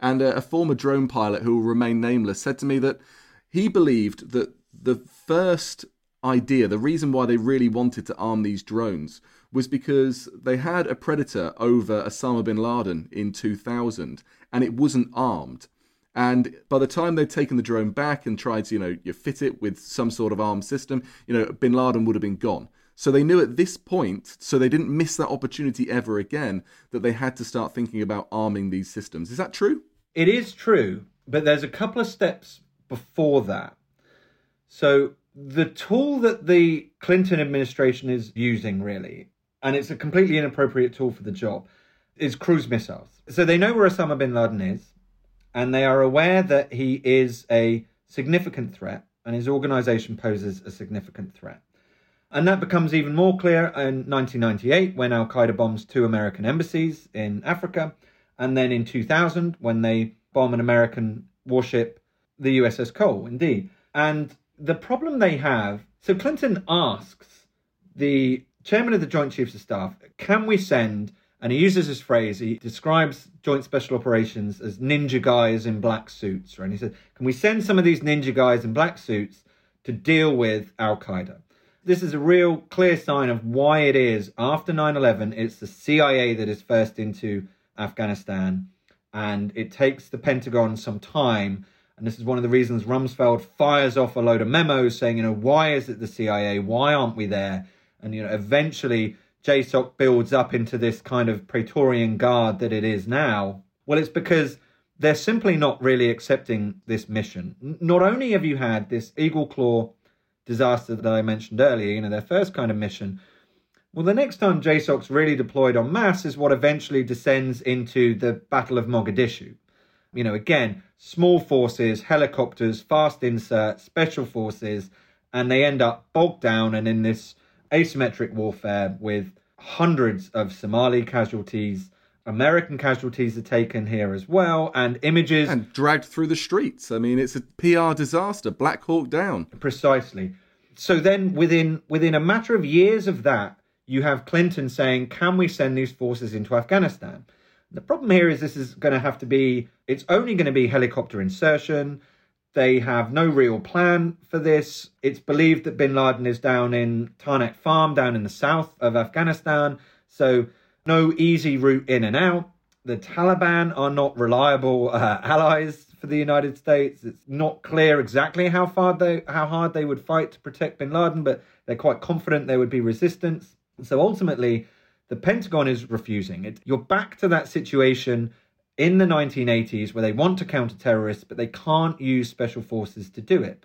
B: and a, a former drone pilot who will remain nameless said to me that he believed that the first idea, the reason why they really wanted to arm these drones, was because they had a predator over Osama bin Laden in 2000 and it wasn't armed. And by the time they'd taken the drone back and tried to, you know, you fit it with some sort of armed system, you know, bin Laden would have been gone. So they knew at this point, so they didn't miss that opportunity ever again, that they had to start thinking about arming these systems. Is that true?
C: It is true, but there's a couple of steps before that. So the tool that the Clinton administration is using, really, and it's a completely inappropriate tool for the job, is cruise missiles. So they know where Osama bin Laden is and they are aware that he is a significant threat and his organization poses a significant threat. And that becomes even more clear in 1998 when Al Qaeda bombs two American embassies in Africa, and then in 2000 when they bomb an American warship, the USS Cole, indeed. And the problem they have so Clinton asks the chairman of the Joint Chiefs of Staff, can we send and he uses this phrase, he describes Joint Special Operations as ninja guys in black suits. Right? And he said, Can we send some of these ninja guys in black suits to deal with Al Qaeda? This is a real clear sign of why it is after 9 11, it's the CIA that is first into Afghanistan. And it takes the Pentagon some time. And this is one of the reasons Rumsfeld fires off a load of memos saying, you know, why is it the CIA? Why aren't we there? And, you know, eventually JSOC builds up into this kind of Praetorian Guard that it is now? Well, it's because they're simply not really accepting this mission. Not only have you had this Eagle Claw disaster that I mentioned earlier, you know, their first kind of mission. Well, the next time JSOC's really deployed en masse is what eventually descends into the Battle of Mogadishu. You know, again, small forces, helicopters, fast insert, special forces, and they end up bogged down and in this asymmetric warfare with hundreds of Somali casualties. American casualties are taken here as well, and images.
B: And dragged through the streets. I mean, it's a PR disaster. Black Hawk down.
C: Precisely. So then, within within a matter of years of that, you have Clinton saying, "Can we send these forces into Afghanistan?" The problem here is this is going to have to be. It's only going to be helicopter insertion. They have no real plan for this. It's believed that bin Laden is down in Tarnak Farm, down in the south of Afghanistan. So, no easy route in and out. The Taliban are not reliable uh, allies for the United States. It's not clear exactly how far they how hard they would fight to protect bin Laden, but they're quite confident there would be resistance. So ultimately, the Pentagon is refusing. It, you're back to that situation in the 1980s where they want to counter terrorists, but they can't use special forces to do it.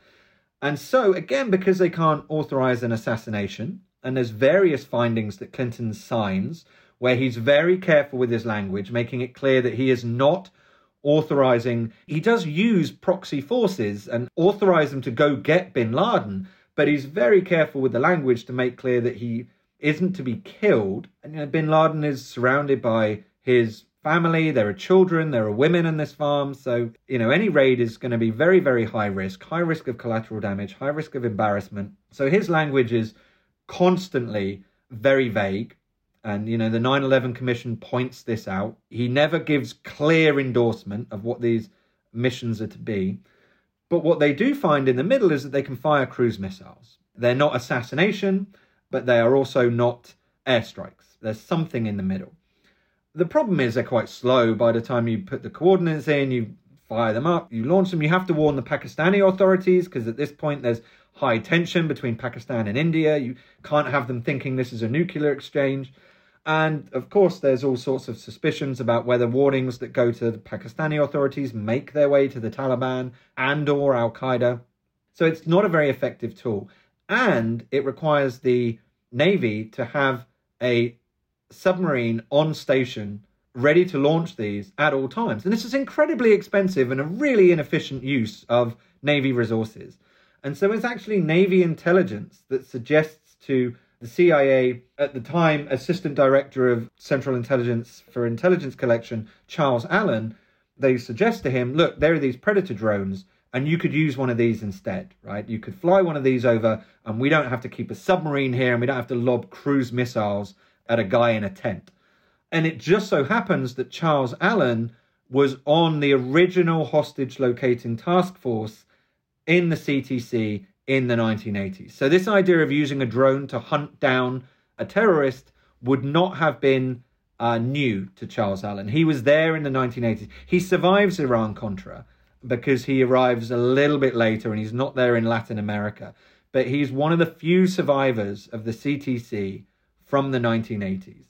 C: And so, again, because they can't authorize an assassination, and there's various findings that Clinton signs where he's very careful with his language, making it clear that he is not authorizing, he does use proxy forces and authorize them to go get bin Laden, but he's very careful with the language to make clear that he isn't to be killed. And you know, bin Laden is surrounded by his family, there are children, there are women in this farm. So, you know, any raid is going to be very, very high risk, high risk of collateral damage, high risk of embarrassment. So his language is constantly very vague. And, you know, the 9 11 Commission points this out. He never gives clear endorsement of what these missions are to be. But what they do find in the middle is that they can fire cruise missiles. They're not assassination, but they are also not airstrikes. There's something in the middle. The problem is they're quite slow. By the time you put the coordinates in, you fire them up, you launch them. You have to warn the Pakistani authorities because at this point there's high tension between Pakistan and India. You can't have them thinking this is a nuclear exchange. And of course, there's all sorts of suspicions about whether warnings that go to the Pakistani authorities make their way to the Taliban and or Al Qaeda. So it's not a very effective tool. And it requires the Navy to have a submarine on station ready to launch these at all times. And this is incredibly expensive and a really inefficient use of Navy resources. And so it's actually Navy intelligence that suggests to the CIA, at the time, Assistant Director of Central Intelligence for Intelligence Collection, Charles Allen, they suggest to him, look, there are these Predator drones, and you could use one of these instead, right? You could fly one of these over, and we don't have to keep a submarine here, and we don't have to lob cruise missiles at a guy in a tent. And it just so happens that Charles Allen was on the original hostage locating task force in the CTC in the 1980s. So, this idea of using a drone to hunt down a terrorist would not have been uh, new to Charles Allen. He was there in the 1980s. He survives Iran Contra because he arrives a little bit later and he's not there in Latin America. But he's one of the few survivors of the CTC from the 1980s.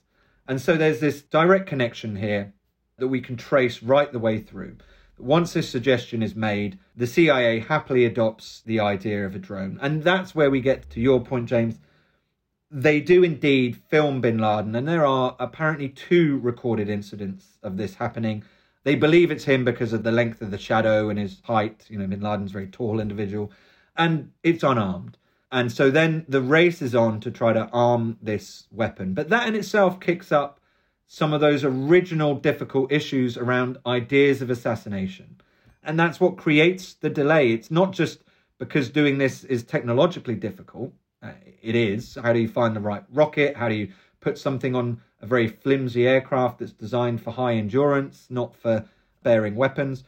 C: And so there's this direct connection here that we can trace right the way through. Once this suggestion is made, the CIA happily adopts the idea of a drone. And that's where we get to your point, James. They do indeed film bin Laden, and there are apparently two recorded incidents of this happening. They believe it's him because of the length of the shadow and his height. You know, bin Laden's a very tall individual, and it's unarmed. And so then the race is on to try to arm this weapon. But that in itself kicks up some of those original difficult issues around ideas of assassination. And that's what creates the delay. It's not just because doing this is technologically difficult. Uh, it is. How do you find the right rocket? How do you put something on a very flimsy aircraft that's designed for high endurance, not for bearing weapons?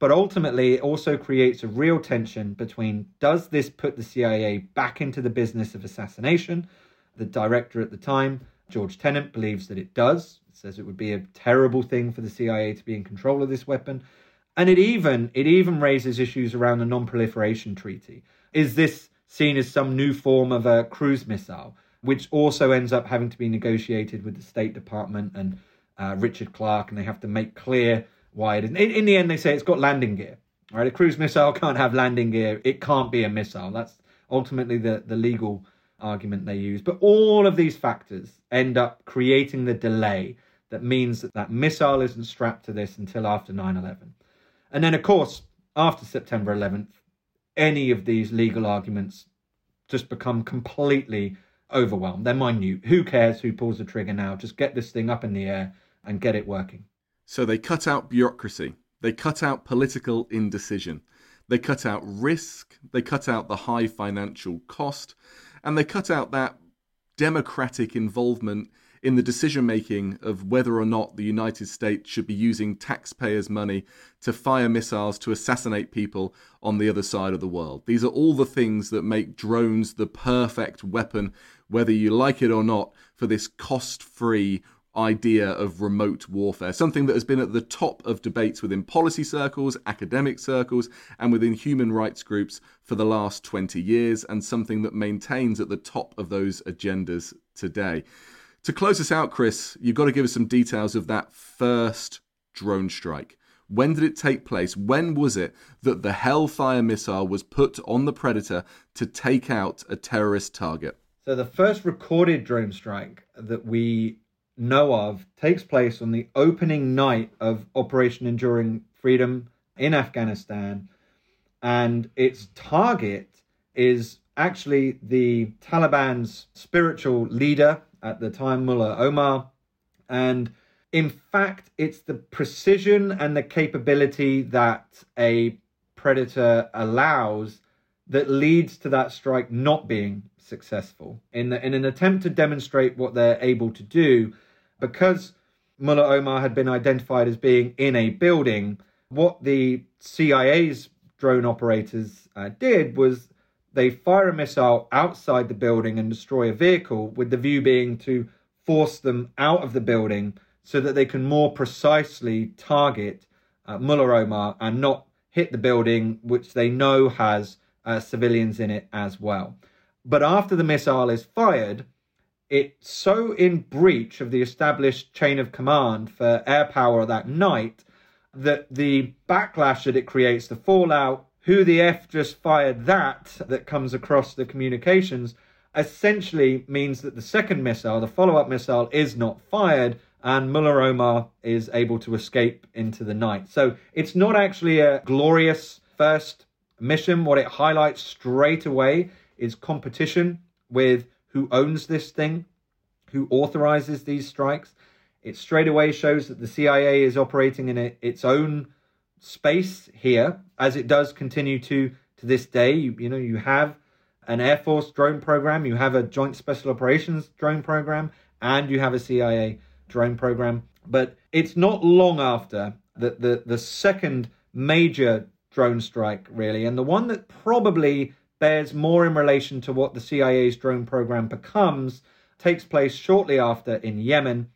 C: But ultimately, it also creates a real tension between does this put the CIA back into the business of assassination? The director at the time George Tenet believes that it does. It says it would be a terrible thing for the CIA to be in control of this weapon. And it even it even raises issues around the non-proliferation treaty. Is this seen as some new form of a cruise missile, which also ends up having to be negotiated with the State Department and uh, Richard Clarke, and they have to make clear why it is. In, in the end, they say it's got landing gear. Right, a cruise missile can't have landing gear. It can't be a missile. That's ultimately the the legal argument they use. But all of these factors end up creating the delay that means that that missile isn't strapped to this until after 9 11. And then, of course, after September 11th, any of these legal arguments just become completely overwhelmed. They're minute. Who cares who pulls the trigger now? Just get this thing up in the air and get it working.
B: So they cut out bureaucracy, they cut out political indecision, they cut out risk, they cut out the high financial cost, and they cut out that democratic involvement in the decision making of whether or not the United States should be using taxpayers' money to fire missiles to assassinate people on the other side of the world. These are all the things that make drones the perfect weapon, whether you like it or not, for this cost free idea of remote warfare, something that has been at the top of debates within policy circles, academic circles, and within human rights groups for the last 20 years, and something that maintains at the top of those agendas today. To close us out, Chris, you've got to give us some details of that first drone strike. When did it take place? When was it that the Hellfire missile was put on the Predator to take out a terrorist target?
C: So, the first recorded drone strike that we know of takes place on the opening night of Operation Enduring Freedom in Afghanistan. And its target is actually the Taliban's spiritual leader at the time, Mullah Omar. And in fact, it's the precision and the capability that a predator allows that leads to that strike not being successful. In, the, in an attempt to demonstrate what they're able to do, because Mullah Omar had been identified as being in a building, what the CIA's drone operators uh, did was they fire a missile outside the building and destroy a vehicle, with the view being to force them out of the building so that they can more precisely target uh, Mullah Omar and not hit the building, which they know has uh, civilians in it as well. But after the missile is fired, it's so in breach of the established chain of command for air power that night that the backlash that it creates, the fallout, who the F just fired that, that comes across the communications, essentially means that the second missile, the follow up missile, is not fired and Mullah Omar is able to escape into the night. So it's not actually a glorious first mission. What it highlights straight away is competition with who owns this thing, who authorizes these strikes. It straight away shows that the CIA is operating in a, its own space here, as it does continue to to this day. You, you know, you have an Air Force drone program, you have a Joint Special Operations drone program, and you have a CIA drone program. But it's not long after that the, the second major drone strike, really, and the one that probably bears more in relation to what the CIA's drone program becomes, takes place shortly after in Yemen.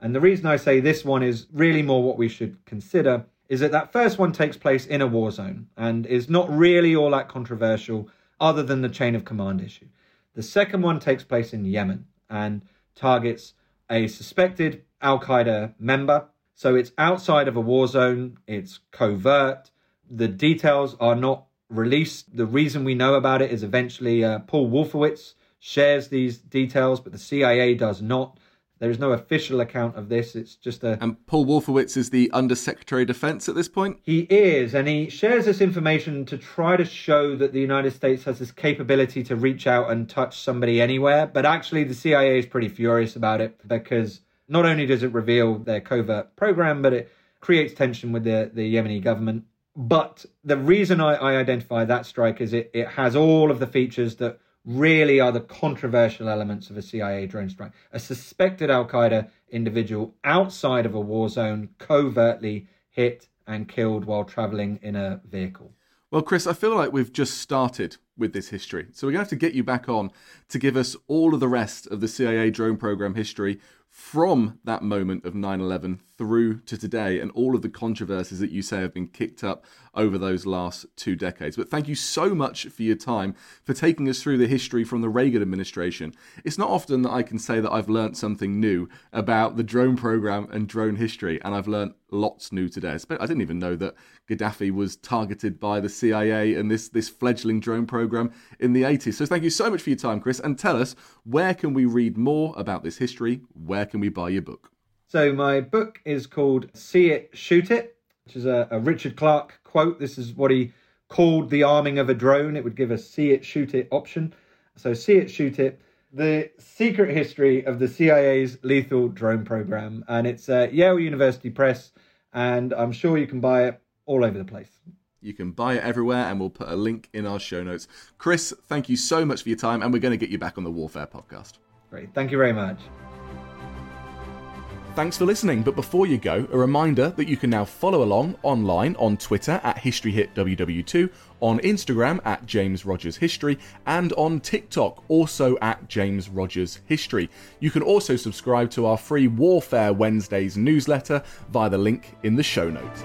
C: And the reason I say this one is really more what we should consider is that that first one takes place in a war zone and is not really all that controversial other than the chain of command issue. The second one takes place in Yemen and targets a suspected Al Qaeda member. So it's outside of a war zone, it's covert. The details are not released. The reason we know about it is eventually uh, Paul Wolfowitz shares these details, but the CIA does not. There is no official account of this. It's just a.
B: And Paul Wolfowitz is the Undersecretary of Defense at this point?
C: He is, and he shares this information to try to show that the United States has this capability to reach out and touch somebody anywhere. But actually, the CIA is pretty furious about it because not only does it reveal their covert program, but it creates tension with the, the Yemeni government. But the reason I, I identify that strike is it, it has all of the features that really are the controversial elements of a CIA drone strike. A suspected Al Qaeda individual outside of a war zone covertly hit and killed while traveling in a vehicle.
B: Well, Chris, I feel like we've just started with this history. So we're going to have to get you back on to give us all of the rest of the CIA drone program history from that moment of 9 11 through to today and all of the controversies that you say have been kicked up over those last two decades. But thank you so much for your time, for taking us through the history from the Reagan administration. It's not often that I can say that I've learned something new about the drone program and drone history, and I've learned lots new today. I didn't even know that Gaddafi was targeted by the CIA and this, this fledgling drone program in the 80s. So thank you so much for your time, Chris, and tell us where can we read more about this history? Where can we buy your book?
C: So my book is called See It, Shoot It, which is a, a Richard Clarke quote. This is what he called the arming of a drone. It would give a see it, shoot it option. So see it, shoot it. The secret history of the CIA's lethal drone program. And it's uh, Yale University Press. And I'm sure you can buy it all over the place.
B: You can buy it everywhere, and we'll put a link in our show notes. Chris, thank you so much for your time, and we're going to get you back on the Warfare podcast.
C: Great. Thank you very much.
B: Thanks for listening, but before you go, a reminder that you can now follow along online on Twitter at HistoryHitWW2, on Instagram at James Rogers History, and on TikTok also at James Rogers History. You can also subscribe to our free Warfare Wednesdays newsletter via the link in the show notes.